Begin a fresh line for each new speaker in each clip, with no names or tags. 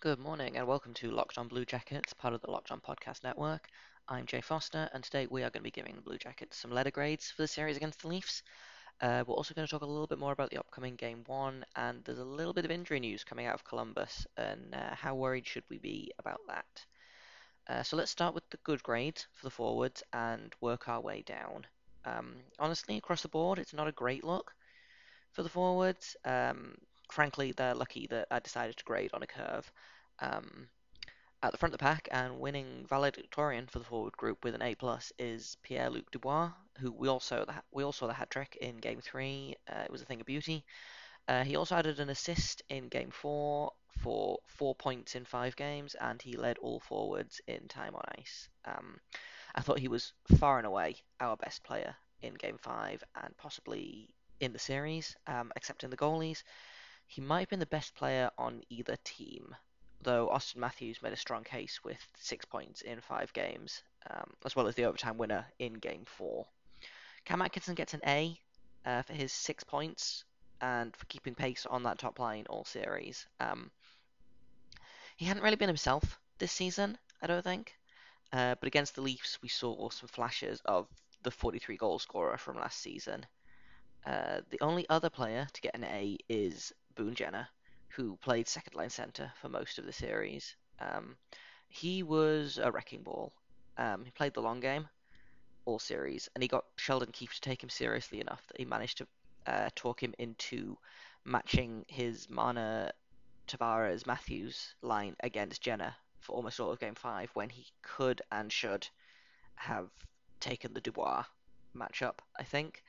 Good morning and welcome to Locked On Blue Jackets, part of the Locked On Podcast Network. I'm Jay Foster, and today we are going to be giving the Blue Jackets some letter grades for the series against the Leafs. Uh, we're also going to talk a little bit more about the upcoming Game 1, and there's a little bit of injury news coming out of Columbus, and uh, how worried should we be about that? Uh, so let's start with the good grades for the forwards and work our way down. Um, honestly, across the board, it's not a great look for the forwards. Um, frankly, they're lucky that I decided to grade on a curve. Um, at the front of the pack and winning valedictorian for the forward group with an A plus is Pierre-Luc Dubois, who we also we also saw the hat trick in Game Three. Uh, it was a thing of beauty. Uh, he also added an assist in Game Four for four points in five games, and he led all forwards in time on ice. Um, I thought he was far and away our best player in Game Five and possibly in the series, um, except in the goalies. He might have been the best player on either team, though Auston Matthews made a strong case with six points in five games, um, as well as the overtime winner in Game 4. Cam Atkinson gets an A uh, for his six points and for keeping pace on that top line all series. Um, he hadn't really been himself this season, I don't think. Uh, but against the Leafs, we saw some flashes of the 43 goal scorer from last season. Uh, the only other player to get an A is Boone Jenner, who played second line center for most of the series. Um, he was a wrecking ball. Um, he played the long game all series, and he got Sheldon Keefe to take him seriously enough that he managed to uh, talk him into matching his Marner, Tavares, Matthews line against Jenner for almost all of Game Five, when he could and should have taken the Dubois matchup. I think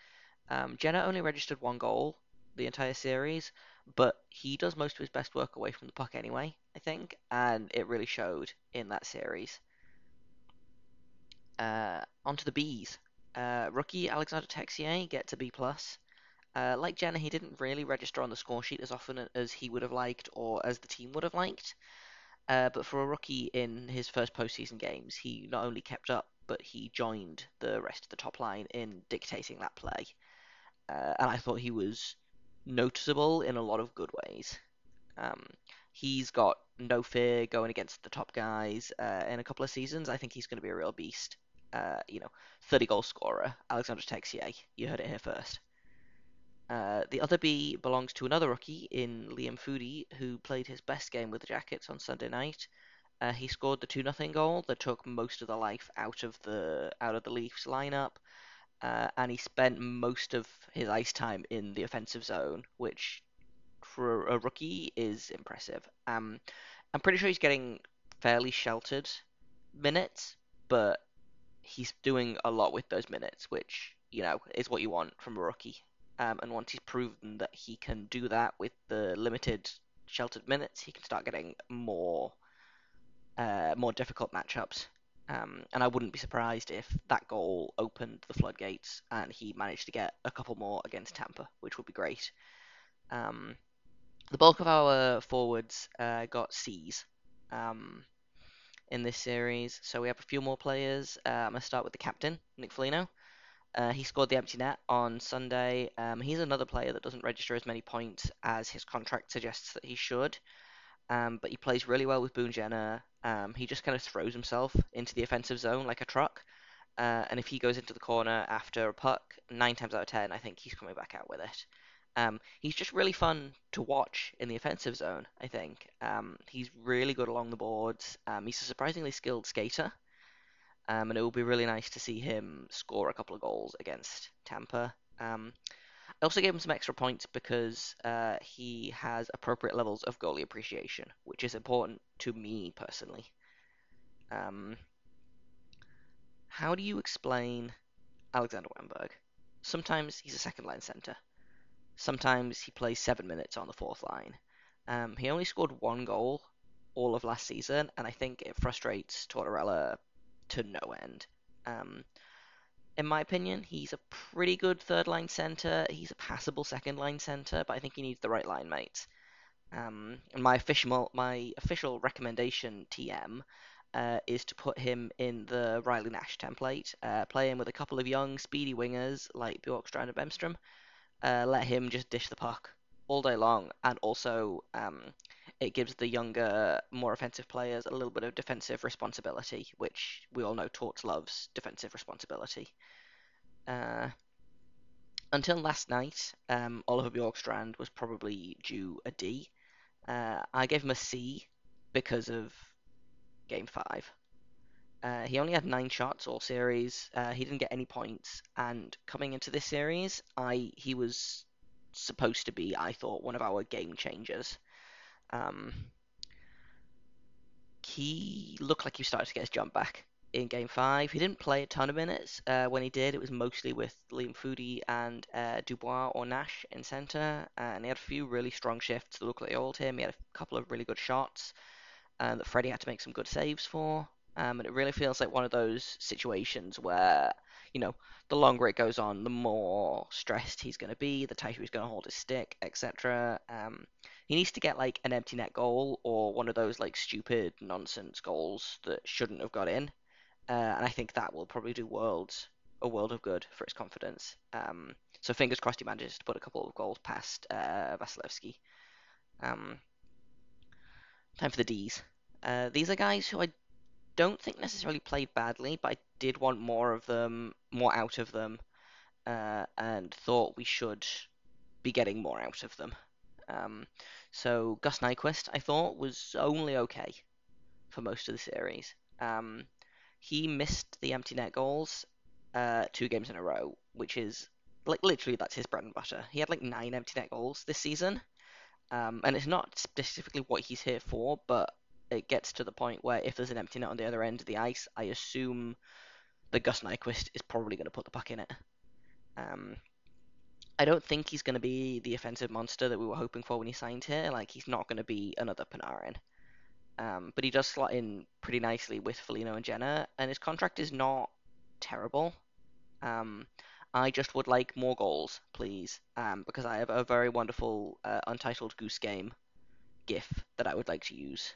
um, Jenner only registered one goal the entire series, but he does most of his best work away from the puck anyway, I think, and it really showed in that series. Uh, onto the Bs. Uh, rookie Alexander Texier gets a B plus. Uh, like Jenner, he didn't really register on the score sheet as often as he would have liked or as the team would have liked. Uh, but for a rookie in his first postseason games, he not only kept up, but he joined the rest of the top line in dictating that play. Uh, and I thought he was noticeable in a lot of good ways. Um, he's got no fear going against the top guys uh, in a couple of seasons. I think he's going to be a real beast. Uh, you know, 30 goal scorer, Alexander Texier. You heard it here first. Uh, the other B belongs to another rookie in Liam Foudy, who played his best game with the Jackets on Sunday night. Uh, he scored the two 0 goal that took most of the life out of the out of the Leafs lineup uh, and he spent most of his ice time in the offensive zone, which for a rookie is impressive. Um, I'm pretty sure he's getting fairly sheltered minutes, but he's doing a lot with those minutes, which you know is what you want from a rookie. Um, and once he's proven that he can do that with the limited sheltered minutes, he can start getting more uh, more difficult matchups. Um, and I wouldn't be surprised if that goal opened the floodgates and he managed to get a couple more against Tampa, which would be great. Um, the bulk of our forwards uh, got C's um, in this series, so we have a few more players. Uh, I'm going to start with the captain, Nick Foligno. Uh, he scored the empty net on Sunday. Um, he's another player that doesn't register as many points as his contract suggests that he should um, but he plays really well with Boone Jenner. Um, he just kind of throws himself into the offensive zone like a truck. Uh, and if he goes into the corner after a puck, nine times out of ten, I think he's coming back out with it. Um, he's just really fun to watch in the offensive zone, I think. Um, he's really good along the boards. Um, he's a surprisingly skilled skater. Um, and it will be really nice to see him score a couple of goals against Tampa. Um, I also gave him some extra points because uh, he has appropriate levels of goalie appreciation, which is important to me personally. Um, how do you explain Alexander Wennberg? Sometimes he's a second line center. Sometimes he plays seven minutes on the fourth line. Um, he only scored one goal all of last season, and I think it frustrates Tortorella to no end. Um, in my opinion. He's a pretty good third line center. He's a passable second line center, but I think he needs the right line mates. Um, and my official my official recommendation TM uh, is to put him in the Riley Nash template. Uh, play him with a couple of young, speedy wingers like Bjorkstrand and Bemstrom. Uh, let him just dish the puck all day long, and also um, it gives the younger, more offensive players a little bit of defensive responsibility, which we all know Torts loves defensive responsibility. Uh, until last night, um, Oliver Bjorkstrand was probably due a D. Uh, I gave him a C because of game five. Uh, he only had nine shots all series. Uh, he didn't get any points, and coming into this series, I he was supposed to be, I thought, one of our game changers. Um, he looked like he started to get his jump back in game five. He didn't play a ton of minutes. Uh, when he did, it was mostly with Liam Foudy and uh, Dubois or Nash in centre, and he had a few really strong shifts that looked like they oiled him. He had a couple of really good shots um, that Freddie had to make some good saves for. Um, and it really feels like one of those situations where, you know, the longer it goes on, the more stressed he's going to be, the tighter he's going to hold his stick, etc. Um, he needs to get like an empty net goal or one of those like stupid nonsense goals that shouldn't have got in. Uh, and I think that will probably do worlds a world of good for his confidence. Um, so fingers crossed he manages to put a couple of goals past uh, Vasilevskiy. Um, time for the D's. Uh, these are guys who I don't think necessarily played badly, but I did want more of them, more out of them, uh, and thought we should be getting more out of them. Um, so Gus Nyquist, I thought, was only okay for most of the series. Um, he missed the empty net goals uh, two games in a row, which is like literally that's his bread and butter. He had like nine empty net goals this season, um, and it's not specifically what he's here for, but it gets to the point where if there's an empty net on the other end of the ice, I assume the Gus Nyquist is probably going to put the puck in it. Um, I don't think he's going to be the offensive monster that we were hoping for when he signed here. Like he's not going to be another Panarin. Um, but he does slot in pretty nicely with Foligno and Jenner, and his contract is not terrible. Um, I just would like more goals, please, um, because I have a very wonderful uh, Untitled Goose Game GIF that I would like to use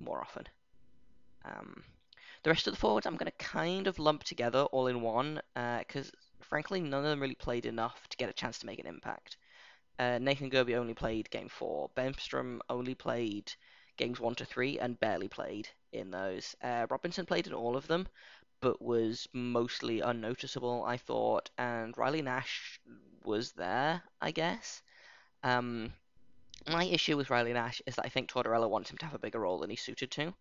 more often. Um, the rest of the forwards I'm going to kind of lump together all in one because, uh, frankly, none of them really played enough to get a chance to make an impact. Uh, Nathan Gerbe only played game four. Bemstrom only played games one to three and barely played in those. Uh, Robinson played in all of them, but was mostly unnoticeable, I thought. And Riley Nash was there, I guess. Um, my issue with Riley Nash is that I think Tortorella wants him to have a bigger role than he's suited to.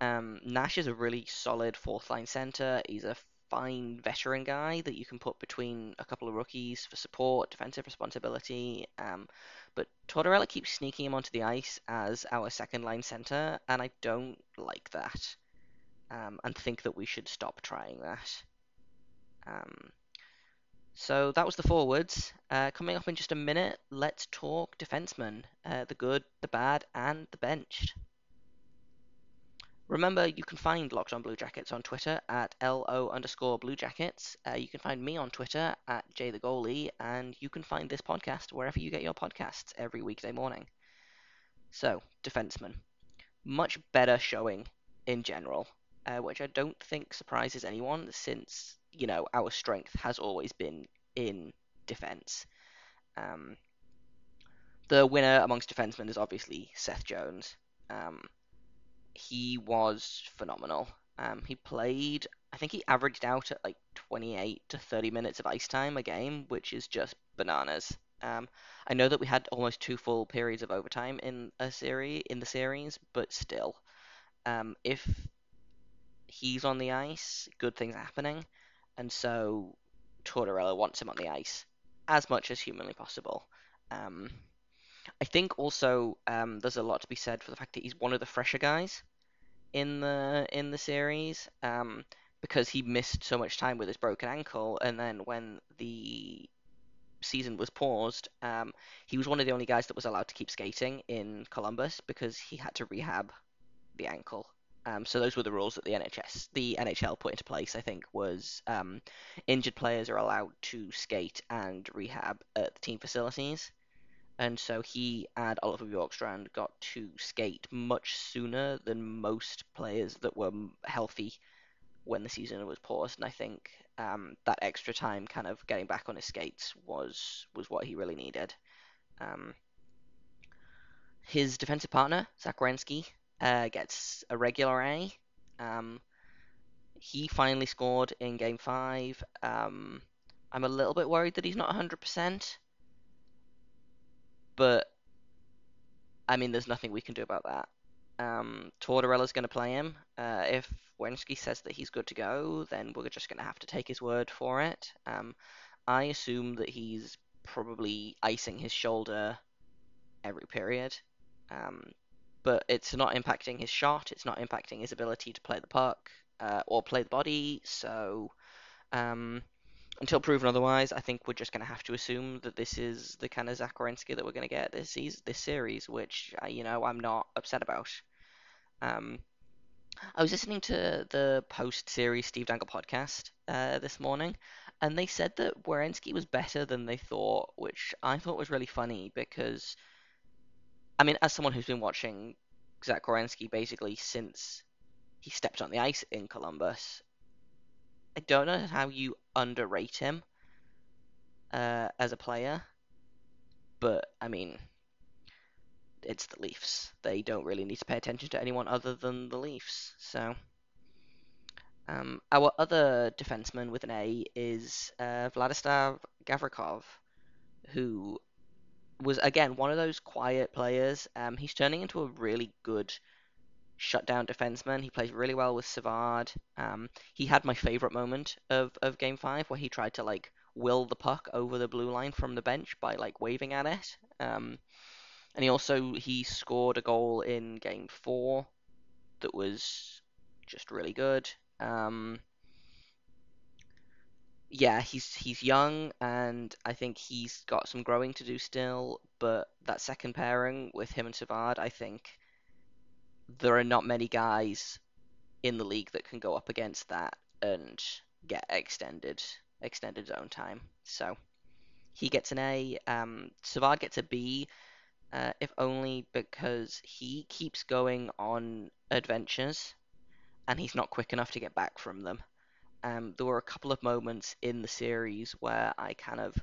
Um, Nash is a really solid fourth line center. He's a fine veteran guy that you can put between a couple of rookies for support, defensive responsibility. Um, but Tortorella keeps sneaking him onto the ice as our second line center, and I don't like that. Um, and think that we should stop trying that. Um, so that was the forwards. Uh, coming up in just a minute, let's talk defensemen. Uh, the good, the bad, and the benched. Remember, you can find Locked on Blue Jackets on Twitter at LO underscore Blue Jackets. Uh, you can find me on Twitter at J the Goalie, and you can find this podcast wherever you get your podcasts every weekday morning. So, defensemen. Much better showing in general, uh, which I don't think surprises anyone since you know, our strength has always been in defense. Um, the winner amongst defensemen is obviously Seth Jones. Um, he was phenomenal. Um, he played, I think he averaged out at like 28 to 30 minutes of ice time a game, which is just bananas. Um, I know that we had almost two full periods of overtime in a series in the series, but still, um, if he's on the ice, good things are happening and so Tortorella wants him on the ice as much as humanly possible. Um, I think also um, there's a lot to be said for the fact that he's one of the fresher guys in the in the series um, because he missed so much time with his broken ankle, and then when the season was paused, um, he was one of the only guys that was allowed to keep skating in Columbus because he had to rehab the ankle. Um, so those were the rules that the NHS, the NHL put into place. I think was um, injured players are allowed to skate and rehab at the team facilities, and so he and Oliver Bjorkstrand got to skate much sooner than most players that were healthy when the season was paused. And I think um, that extra time, kind of getting back on his skates, was was what he really needed. Um, his defensive partner, Zach Werenski, uh, gets a regular A. Um, he finally scored in game five. Um, I'm a little bit worried that he's not 100%, but I mean, there's nothing we can do about that. Um, Tortorella's going to play him. Uh, if Werenski says that he's good to go, then we're just going to have to take his word for it. Um, I assume that he's probably icing his shoulder every period. Um, but it's not impacting his shot, it's not impacting his ability to play the puck uh, or play the body. So um, until proven otherwise, I think we're just going to have to assume that this is the kind of Zach Werenski that we're going to get this season, this series, which uh, you know I'm not upset about. Um, I was listening to the post-series Steve Dangle podcast uh, this morning, and they said that Werenski was better than they thought, which I thought was really funny because, I mean, as someone who's been watching Zach Werenski basically since he stepped on the ice in Columbus, I don't know how you underrate him uh, as a player, but I mean, it's the Leafs. They don't really need to pay attention to anyone other than the Leafs. So, um, our other defenseman with an A is uh, Vladislav Gavrikov, who was again one of those quiet players. Um, he's turning into a really good shutdown defenseman. He plays really well with Savard. Um, he had my favorite moment of, of Game Five where he tried to like will the puck over the blue line from the bench by like waving at it. Um, and he also he scored a goal in Game Four that was just really good. Um, yeah, he's he's young, and I think he's got some growing to do still. But that second pairing with him and Savard, I think there are not many guys in the league that can go up against that and get extended extended zone time. So he gets an A. Um, Savard gets a B, uh, if only because he keeps going on adventures and he's not quick enough to get back from them. Um, there were a couple of moments in the series where I kind of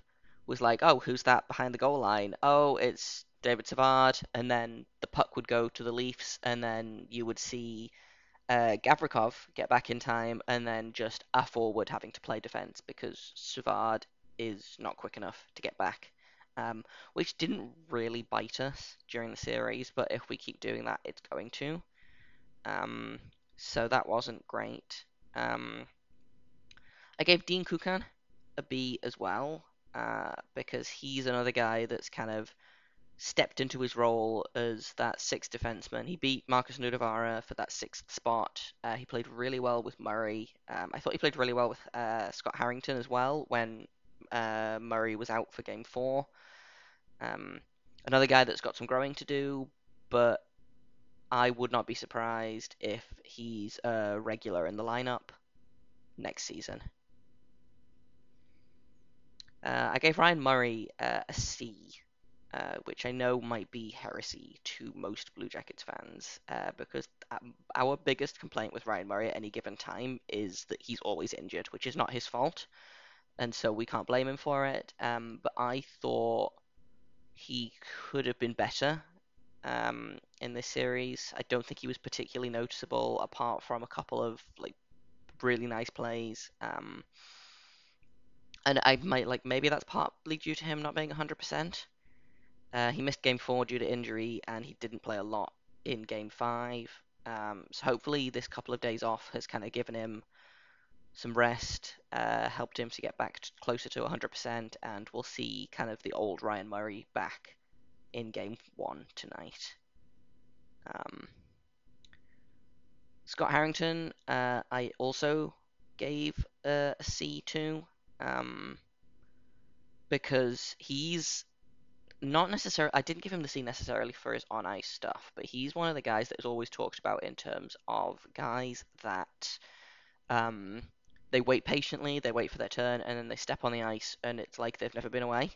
was like, oh, who's that behind the goal line? Oh, it's David Savard, and then the puck would go to the Leafs, and then you would see uh, Gavrikov get back in time, and then just a forward having to play defense because Savard is not quick enough to get back, um, which didn't really bite us during the series, but if we keep doing that, it's going to. Um, so that wasn't great. Um, I gave Dean Kukan a B as well uh, because he's another guy that's kind of stepped into his role as that sixth defenseman. He beat Markus Nutivaara for that sixth spot. Uh, he played really well with Murray. Um, I thought he played really well with uh, Scott Harrington as well when uh, Murray was out for Game Four. Um, another guy that's got some growing to do, but I would not be surprised if he's a regular in the lineup next season. Uh, I gave Ryan Murray uh, a C uh, which I know might be heresy to most Blue Jackets fans, uh, because our biggest complaint with Ryan Murray at any given time is that he's always injured, which is not his fault, and so we can't blame him for it. Um, but I thought he could have been better um, in this series. I don't think he was particularly noticeable, apart from a couple of like really nice plays. Um, and I might like maybe that's partly due to him not being 100%. Uh, he missed game four due to injury, and he didn't play a lot in game five. Um, so hopefully, this couple of days off has kind of given him some rest, uh, helped him to get back to closer to 100%, and we'll see kind of the old Ryan Murray back in game one tonight. Um, Scott Harrington, uh, I also gave a, a C to um, because he's not necessarily. I didn't give him the C necessarily for his on ice stuff, but he's one of the guys that is always talked about in terms of guys that um, they wait patiently, they wait for their turn, and then they step on the ice, and it's like they've never been away.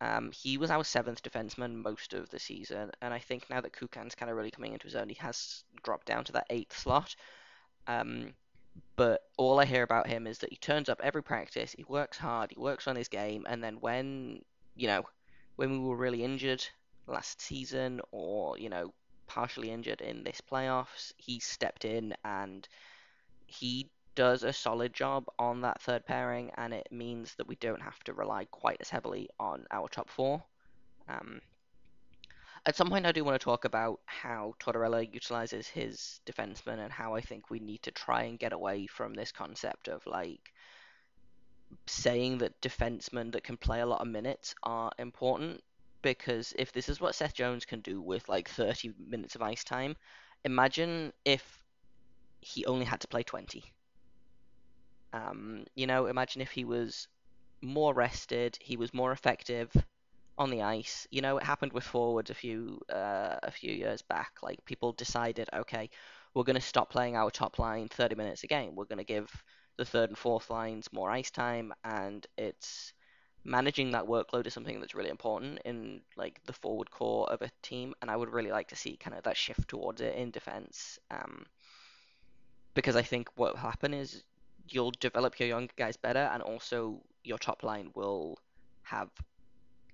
Um, he was our seventh defenseman most of the season, and I think now that Kukan's kind of really coming into his own, he has dropped down to that eighth slot. Um, but all I hear about him is that he turns up every practice, he works hard, he works on his game, and then when you know when we were really injured last season or, you know, partially injured in this playoffs. He stepped in and he does a solid job on that third pairing, and it means that we don't have to rely quite as heavily on our top four. Um, at some point, I do want to talk about how Tortorella utilizes his defensemen and how I think we need to try and get away from this concept of like saying that defensemen that can play a lot of minutes are important. Because if this is what Seth Jones can do with like 30 minutes of ice time, imagine if he only had to play 20. Um, you know, imagine if he was more rested, he was more effective on the ice. You know, it happened with forwards a few uh, a few years back. Like people decided, okay, we're going to stop playing our top line 30 minutes a game. We're going to give the third and fourth lines more ice time, and it's managing that workload is something that's really important in like the forward core of a team. And I would really like to see kind of that shift towards it in defense. Um, because I think what will happen is you'll develop your young guys better, and also your top line will have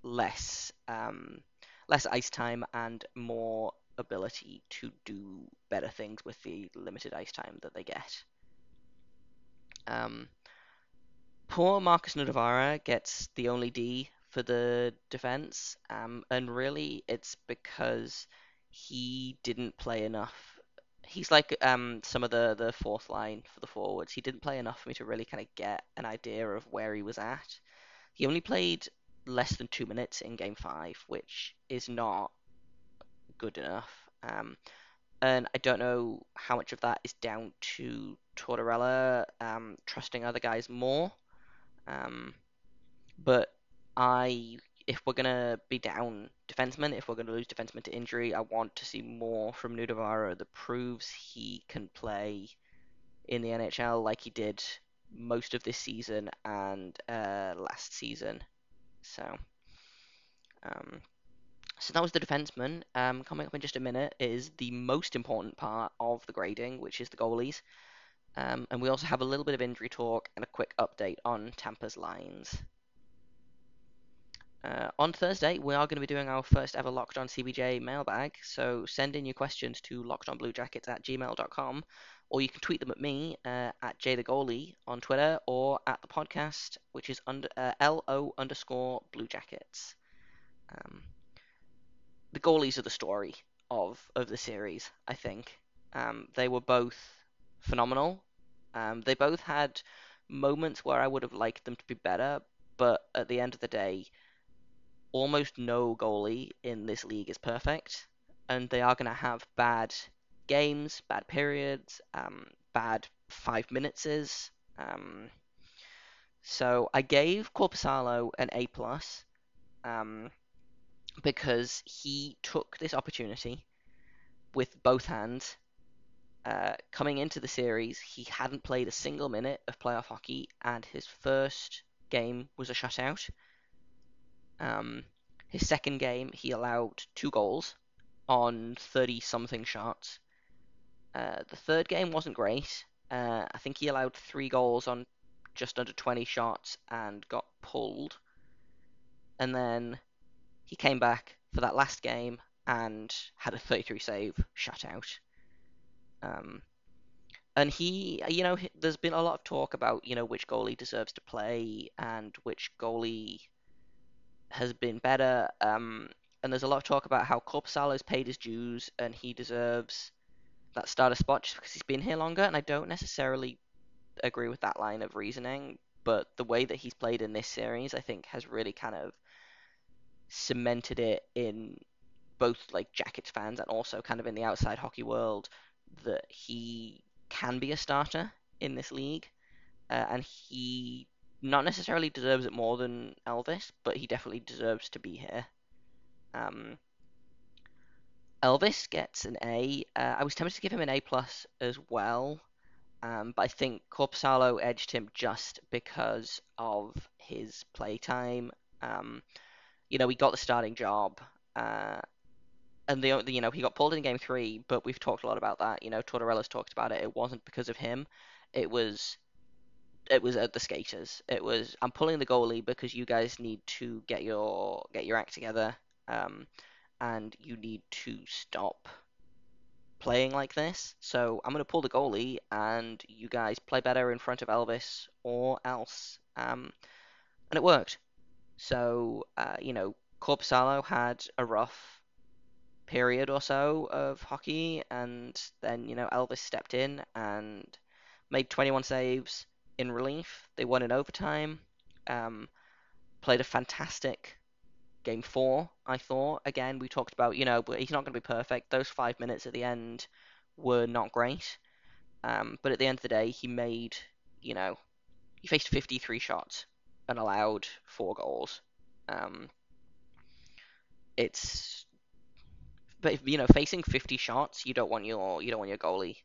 less um, less ice time and more ability to do better things with the limited ice time that they get. Um, poor Markus Nutivaara gets the only D for the defense, um, and really it's because he didn't play enough. He's like um, some of the, the fourth line for the forwards. He didn't play enough for me to really kind of get an idea of where he was at. He only played less than two minutes in game five, which is not good enough. Um, and I don't know how much of that is down to Tortorella um, trusting other guys more. Um, but I, if we're gonna be down defensemen, if we're gonna lose defensemen to injury, I want to see more from Nutivaara that proves he can play in the NHL like he did most of this season and uh, last season. So, um, so that was the defenseman. Um, coming up in just a minute is the most important part of the grading, which is the goalies. Um, and we also have a little bit of injury talk and a quick update on Tampa's lines. Uh, on Thursday, we are going to be doing our first ever Locked On CBJ mailbag, so send in your questions to lockedonbluejackets at gmail.com, or you can tweet them at me uh, at jthegoalie on Twitter, or at the podcast, which is under uh, lo underscore bluejackets. Um, the goalies are the story of of the series, I think. Um, they were both phenomenal. Um, they both had moments where I would have liked them to be better, but at the end of the day, almost no goalie in this league is perfect, and they are going to have bad games, bad periods, um, bad five minuteses. Um, so I gave Korpisalo an A plus um, because he took this opportunity with both hands. Uh, coming into the series, he hadn't played a single minute of playoff hockey, and his first game was a shutout. Um, his second game, he allowed two goals on 30 something shots. Uh, the third game wasn't great. Uh, I think he allowed three goals on just under 20 shots and got pulled. And then he came back for that last game and had a 33 save shutout. Um, and he, you know, there's been a lot of talk about, you know, which goalie deserves to play and which goalie has been better. Um, and there's a lot of talk about how Korpisalo's paid his dues and he deserves that starter spot just because he's been here longer. And I don't necessarily agree with that line of reasoning, but the way that he's played in this series, I think, has really kind of cemented it in both like Jackets fans and also kind of in the outside hockey world that he can be a starter in this league, uh, and he not necessarily deserves it more than Elvis, but he definitely deserves to be here. Um, Elvis gets an A. Uh, I was tempted to give him an A plus as well, um, but I think Korpisalo edged him just because of his playtime. Um, you know, he got the starting job, uh, and the you know he got pulled in game three, but we've talked a lot about that. You know, Tortorella's talked about it. It wasn't because of him. It was it was at the skaters. It was I'm pulling the goalie because you guys need to get your get your act together. Um, and you need to stop playing like this. So I'm to pull the goalie, and you guys play better in front of Elvis or else. Um, and it worked. So, uh, you know, Korpisalo had a rough period or so of hockey, and then, you know, Elvis stepped in and made 21 saves in relief. They won in overtime. Um, played a fantastic game four, I thought. Again, we talked about, you know, but he's not going to be perfect. Those five minutes at the end were not great. Um, but at the end of the day, he made, you know, he faced 53 shots and allowed four goals. Um, it's, but you know, facing 50 shots, you don't want your you don't want your goalie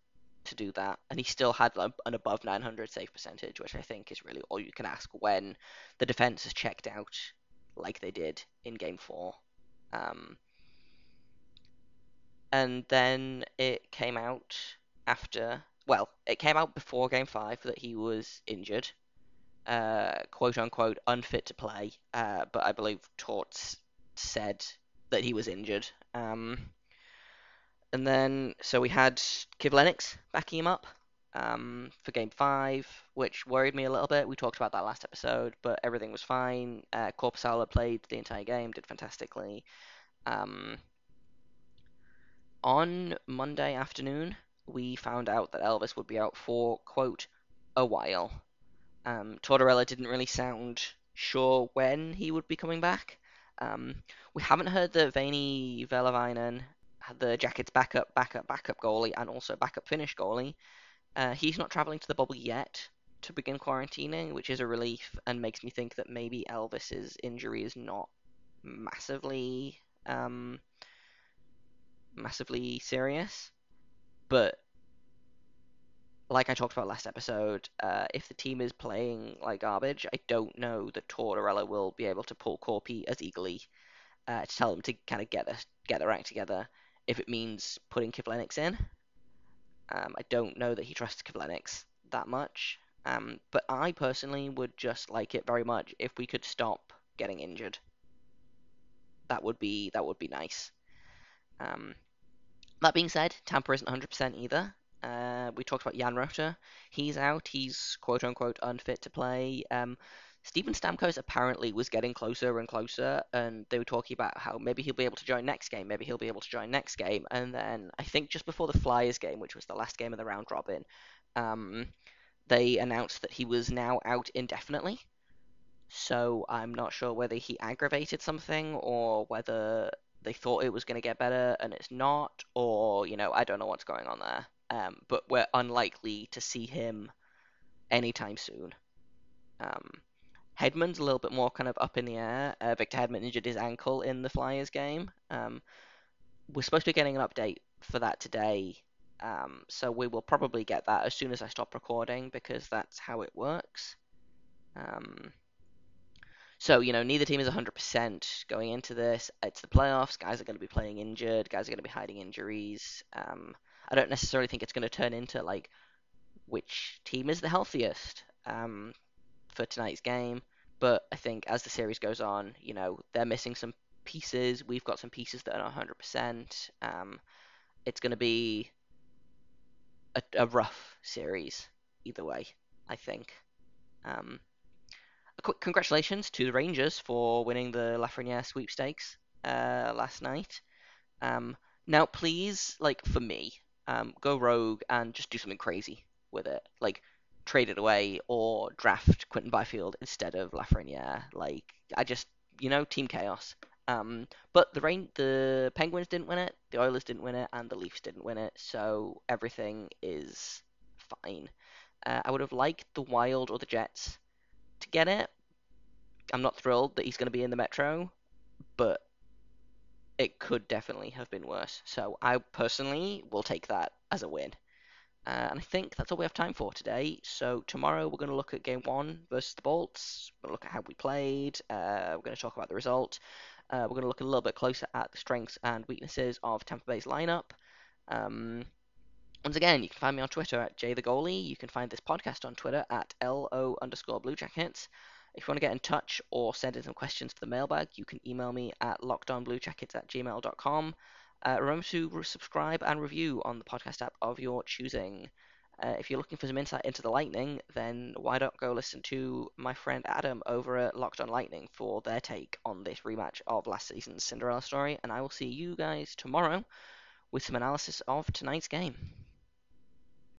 to do that, and he still had an above 900 save percentage, which I think is really all you can ask when the defense is checked out like they did in Game Four. Um, and then it came out after, well, it came out before Game Five that he was injured, uh, quote unquote unfit to play. Uh, but I believe Torts said that he was injured. Um, and then so we had Kivlenieks backing him up um, for game five, which worried me a little bit. We talked about that last episode, but everything was fine. Uh, Korpisalo played the entire game, did fantastically. Um, on Monday afternoon, we found out that Elvis would be out for, quote, a while. Um, Tortorella didn't really sound sure when he would be coming back. Um, we haven't heard that Veini Vehviläinen, the Jackets' backup, backup, backup goalie, and also backup Finnish goalie, uh, he's not traveling to the bubble yet to begin quarantining, which is a relief and makes me think that maybe Elvis's injury is not massively um, massively serious. But like I talked about last episode, uh, if the team is playing like garbage, I don't know that Tortorella will be able to pull Korpi as eagerly uh, to tell them to kind of get the get their act together. If it means putting Kivlenieks in, um, I don't know that he trusts Kivlenieks that much. Um, but I personally would just like it very much if we could stop getting injured. That would be that would be nice. Um, that being said, Tampa isn't 100% either. Uh, we talked about Jan Rutta. He's out. He's quote unquote unfit to play. Um, Steven Stamkos apparently was getting closer and closer, and they were talking about how maybe he'll be able to join next game, maybe he'll be able to join next game, and then I think just before the Flyers game, which was the last game of the round robin, um, they announced that he was now out indefinitely. So I'm not sure whether he aggravated something or whether they thought it was going to get better and it's not, or you know I don't know what's going on there. Um, but we're unlikely to see him anytime soon. Um, Hedman's a little bit more kind of up in the air. Uh, Victor Hedman injured his ankle in the Flyers game. Um, we're supposed to be getting an update for that today, um, so we will probably get that as soon as I stop recording because that's how it works. Um, so, you know, neither team is 100% going into this. It's the playoffs. Guys are going to be playing injured. Guys are going to be hiding injuries. Um, I don't necessarily think it's going to turn into, like, which team is the healthiest. Um, for tonight's game. But I think as the series goes on, you know, they're missing some pieces. We've got some pieces that are not 100%. Um, it's going to be a, a, rough series either way, I think. Um, a quick congratulations to the Rangers for winning the Lafreniere sweepstakes uh, last night. Um, now, please, like for me, um, go rogue and just do something crazy with it. Like, trade it away or draft Quinton Byfield instead of Lafreniere. Like I just you know team chaos. Um, but the rain, the Penguins didn't win it, the Oilers didn't win it, and the Leafs didn't win it. So everything is fine. Uh, I would have liked the Wild or the Jets to get it. I'm not thrilled that he's going to be in the Metro, but it could definitely have been worse. So I personally will take that as a win. Uh, and I think that's all we have time for today. So tomorrow we're going to look at game one versus the Bolts. We're going to look at how we played. Uh, we're going to talk about the result. Uh, we're going to look a little bit closer at the strengths and weaknesses of Tampa Bay's lineup. Um, once again, you can find me on Twitter at jthegoalie. You can find this podcast on Twitter at lo underscore Blue Jackets. If you want to get in touch or send in some questions for the mailbag, you can email me at lockedonbluejackets at gmail.com. Uh, remember to subscribe and review on the podcast app of your choosing. Uh, if you're looking for some insight into the Lightning, then why don't go listen to my friend Adam over at Locked on Lightning for their take on this rematch of last season's Cinderella story. And I will see you guys tomorrow with some analysis of tonight's game.